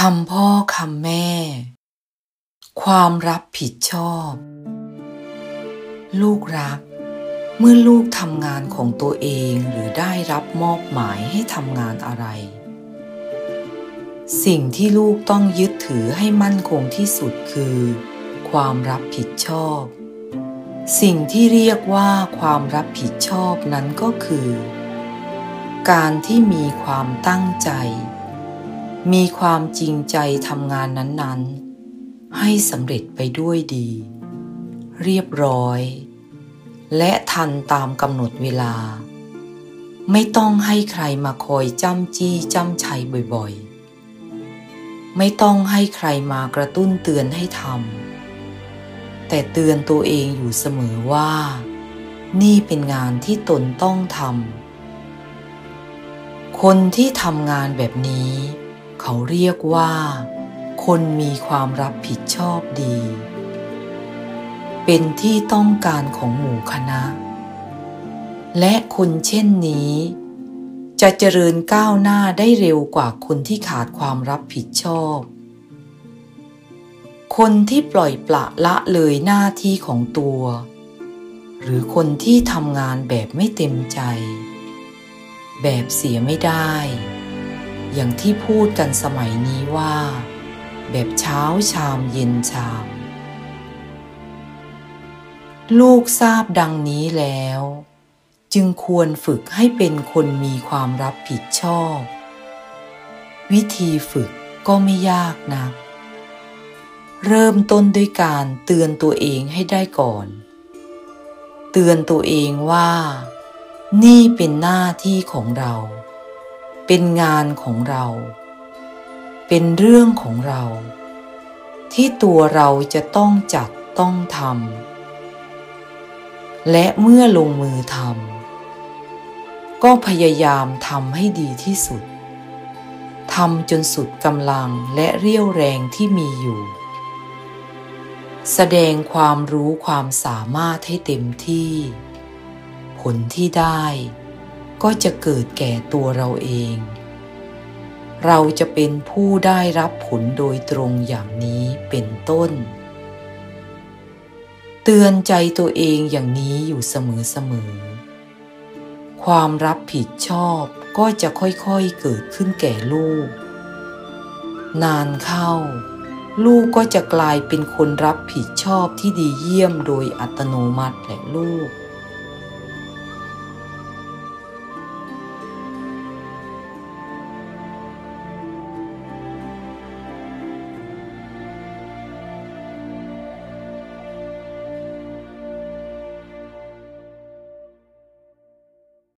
คำพ่อคำแม่ ความรับผิดชอบ ลูกรัก เมื่อลูกทำงานของตัวเองหรือได้รับมอบหมายให้ทำงานอะไร สิ่งที่ลูกต้องยึดถือให้มั่นคงที่สุดคือ ความรับผิดชอบ สิ่งที่เรียกว่าความรับผิดชอบนั้นก็คือ การที่มีความตั้งใจ มีความจริงใจทำงานนั้นๆ ให้สำเร็จไปด้วยดี เรียบร้อย และทันตามกำหนดเวลา ไม่ต้องให้ใครมาคอยจ้ำจี้จ้ำชัยบ่อยๆ ไม่ต้องให้ใครมากระตุ้นเตือนให้ทำแต่เตือนตัวเองอยู่เสมอว่า นี่เป็นงานที่ตนต้องทำคนที่ทำงานแบบนี้ เขาเรียกว่า คนมีความรับผิดชอบดี เป็นที่ต้องการของหมู่คณะ และคนเช่นนี้ จะเจริญก้าวหน้าได้เร็วกว่าคนที่ขาดความรับผิดชอบ คนที่ปล่อยปละละเลยหน้าที่ของตัว หรือคนที่ทำงานแบบไม่เต็มใจ แบบเสียไม่ได้ อย่างที่พูดกันสมัยนี้ว่า แบบเช้าชามเย็นชาม ลูกทราบดังนี้แล้ว จึงควรฝึกให้เป็นคนมีความรับผิดชอบ วิธีฝึกก็ไม่ยากนัก เริ่มต้นด้วยการเตือนตัวเองให้ได้ก่อน เตือนตัวเองว่า นี่เป็นหน้าที่ของเรา เป็นงานของเรา เป็นเรื่องของเรา ที่ตัวเราจะต้องจัดต้องทำและเมื่อลงมือทำก็พยายามทำให้ดีที่สุดทำจนสุดกำลังและเรี่ยวแรงที่มีอยู่ แสดงความรู้ความสามารถให้เต็มที่ ผลที่ได้ ก็จะเกิดแก่ตัวเราเอง เราจะเป็นผู้ได้รับผลโดยตรงอย่างนี้เป็นต้น เตือนใจตัวเองอย่างนี้อยู่เสมอๆ ความรับผิดชอบก็จะค่อยๆเกิดขึ้นแก่ลูก นานเข้า ลูกก็จะกลายเป็นคนรับผิดชอบที่ดีเยี่ยมโดยอัตโนมัติแหละลูก